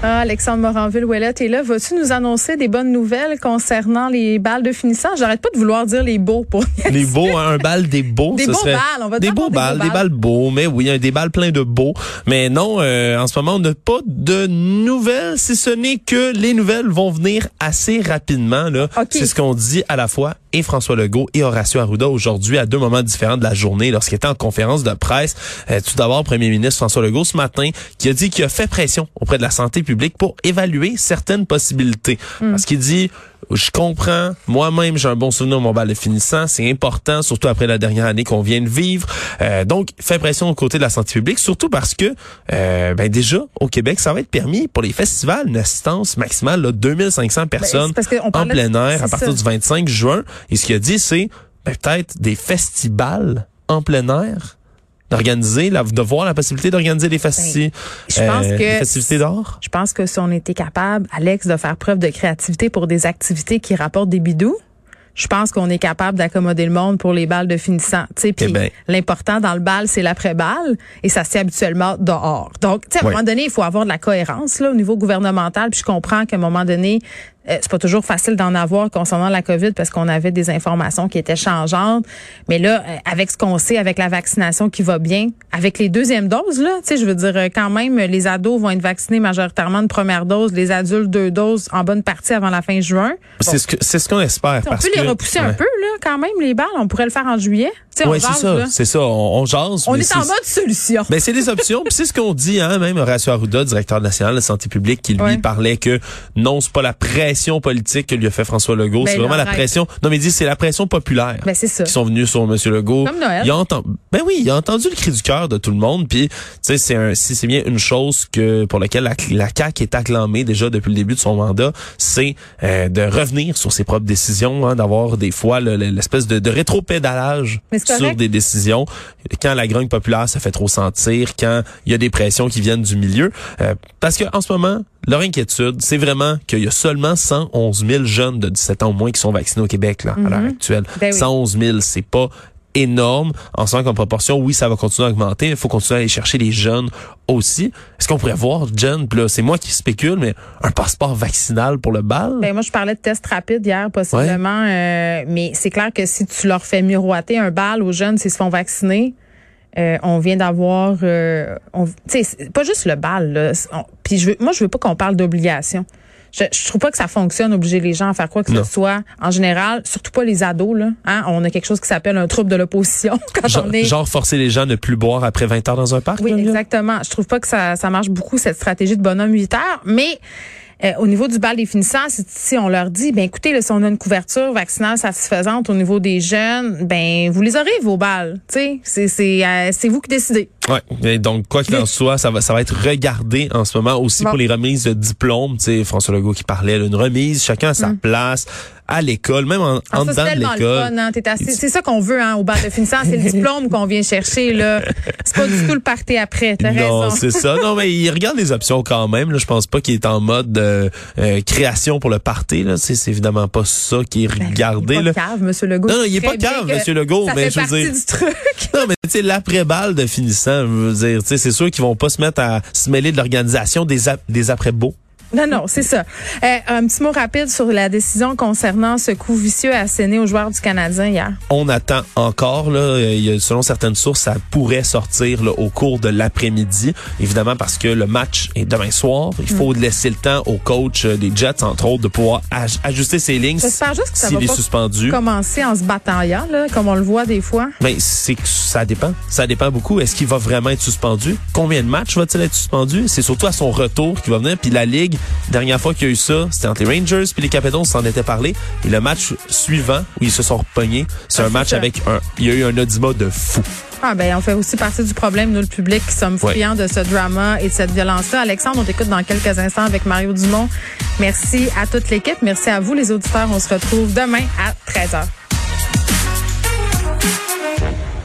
Ah, Alexandre Moranville-Ouellette est là. Vas-tu nous annoncer des bonnes nouvelles concernant les balles de finissant? J'arrête pas de vouloir dire les beaux pour Les beaux, hein, un bal des beaux. Des ce beaux serait- balles, on va Des dire beaux des balles, beaux des balles beaux, mais oui, des balles pleins de beaux. Mais non, euh, en ce moment, on n'a pas de nouvelles, si ce n'est que les nouvelles vont venir assez rapidement. là. C'est ce qu'on dit à la fois et François Legault et Horacio Arruda aujourd'hui à deux moments différents de la journée lorsqu'il était en conférence de presse. Euh, tout d'abord, Premier ministre François Legault ce matin qui a dit qu'il a fait pression auprès de la santé publique pour évaluer certaines possibilités. Parce qu'il dit je comprends. Moi-même, j'ai un bon souvenir de mon bal de finissant. C'est important, surtout après la dernière année qu'on vient de vivre. Euh, donc, fait pression aux côtés de la santé publique, surtout parce que, euh, ben déjà, au Québec, ça va être permis pour les festivals une assistance maximale de 2500 personnes Ben, en plein air à partir ça. du 25 juin. Et ce qu'il a dit, c'est ben, peut-être des festivals en plein air d'organiser, de voir la possibilité d'organiser des, Ben, je pense euh, que- des festivités d'or. Je pense que si on était capable, Alex, de faire preuve de créativité pour des activités qui rapportent des bidous, je pense qu'on est capable d'accommoder le monde pour les balles de finissant. Tu sais, Eh ben. l'important dans le bal, c'est l'après-balle et ça se tient habituellement dehors. Donc, tu sais, à un moment donné, il faut avoir de la cohérence là au niveau gouvernemental. Puis je comprends qu'à un moment donné, c'est pas toujours facile d'en avoir concernant la COVID parce qu'on avait des informations qui étaient changeantes. Mais là, euh, avec ce qu'on sait, avec la vaccination qui va bien, avec les deuxièmes doses, là, tu sais, je veux dire, euh, quand même, les ados vont être vaccinés majoritairement de première dose, les adultes deux doses en bonne partie avant la fin juin. C'est ce qu'on espère. On parce peut les repousser un peu, là, quand même, les balles. On pourrait le faire en juillet. Oui, c'est ça, c'est ça. On, on jase. On mais est en mode solution. Ben, c'est des options. Puis c'est ce qu'on dit, hein, même Horacio Arruda, directeur national de la santé publique, qui lui Ouais. parlait que non, c'est pas la pression politique que lui a fait François Legault, Ben, c'est vraiment la pression. Non, mais il dit c'est la pression populaire. Ben, c'est ça. Qui sont venus sur Monsieur Legault. Comme Noël. Il a entendu, ben oui, il a entendu le cri du cœur de tout le monde. Puis, tu sais, c'est un, si c'est bien une chose que pour laquelle la, la CAQ est acclamée déjà depuis le début de son mandat, c'est euh, de revenir sur ses propres décisions, hein, d'avoir des fois le- le- l'espèce de, de rétropédalage Mais sur des décisions. Quand la grogne populaire, ça fait trop sentir. Quand il y a des pressions qui viennent du milieu. Euh, parce que en ce moment, leur inquiétude, c'est vraiment qu'il y a seulement 111 000 jeunes de 17 ans au moins qui sont vaccinés au Québec là, à l'heure actuelle. Ben oui. 111 000, c'est pas énorme. En sens comme proportion, oui, ça va continuer à augmenter. Il faut continuer à aller chercher les jeunes aussi. Est-ce qu'on pourrait voir, Jen, là, c'est moi qui spécule, mais un passeport vaccinal pour le bal? Ben moi, je parlais de tests rapides hier, possiblement. euh, mais c'est clair que si tu leur fais miroiter un bal aux jeunes s'ils se font vacciner, euh, on vient d'avoir, euh, on- tu sais, c'est pas juste le bal. Là, on- Puis je veux, moi, je veux pas qu'on parle d'obligation. Je, je trouve pas que ça fonctionne obliger les gens à faire quoi que Non. ce soit. En général, surtout pas les ados. Là, hein? On a quelque chose qui s'appelle un trouble de l'opposition quand genre, on est genre forcer les gens à ne plus boire après 20 heures dans un parc? oui, exactement. Je trouve pas que ça, ça marche beaucoup, cette stratégie de bonhomme militaire. Mais euh, au niveau du bal des finissants, si, si on leur dit, ben écoutez, là, si on a une couverture vaccinale satisfaisante au niveau des jeunes, ben vous les aurez, vos balles. C'est, c'est, euh, c'est vous qui décidez. Ouais. Et donc, quoi qu'il en soit, ça va, ça va être regardé en ce moment aussi Bon. pour les remises de diplômes. François Legault qui parlait, là, une remise, chacun à sa place, à l'école, même en, en. Ah, ça, dedans de l'école. hein. C'est ça qu'on veut hein, au bal de finissant, c'est le diplôme qu'on vient chercher. là. C'est pas du tout le party après, t'as Non, raison. c'est ça. Non, mais il regarde les options quand même. Là. Je pense pas qu'il est en mode euh, euh, création pour le party. Là. C'est, évidemment pas ça qui est regardé. Ben, Il est là. pas cave, Monsieur Legault. Non, non, il est pas cave, Monsieur Legault, Ça mais fait je veux partie dire- du truc. Non, mais tu sais, l'après-balle de finissant, je veux dire, c'est sûr qu'ils vont pas se mettre à se mêler de l'organisation des, ap- des après-beaux. Non, non, c'est ça. Euh, un petit mot rapide sur la décision concernant ce coup vicieux asséné aux joueurs du Canadien hier. On attend encore, là, selon certaines sources, ça pourrait sortir là, au cours de l'après-midi. Évidemment, parce que le match est demain soir. Il faut Mm. laisser le temps au coach euh, des Jets, entre autres, de pouvoir aj- ajuster ses lignes J'espère juste que ça va est pas suspendu. commencer en se bataillant, là, comme on le voit des fois. Mais c'est que ça dépend. Ça dépend beaucoup. Est-ce qu'il va vraiment être suspendu? Combien de matchs va-t-il être suspendu? C'est surtout à son retour qu'il va venir. Puis la Ligue, dernière fois qu'il y a eu ça, c'était entre les Rangers puis les Capitals, on s'en était parlé. Et le match suivant, où ils se sont repognés, c'est Ah, un match ça. avec un... Il y a eu un audimat de fou. Ah ben, on fait aussi partie du problème, nous, le public, qui sommes Ouais. friands de ce drama et de cette violence-là. Alexandre, on t'écoute dans quelques instants avec Mario Dumont. Merci à toute l'équipe. Merci à vous, les auditeurs. On se retrouve demain à 13h.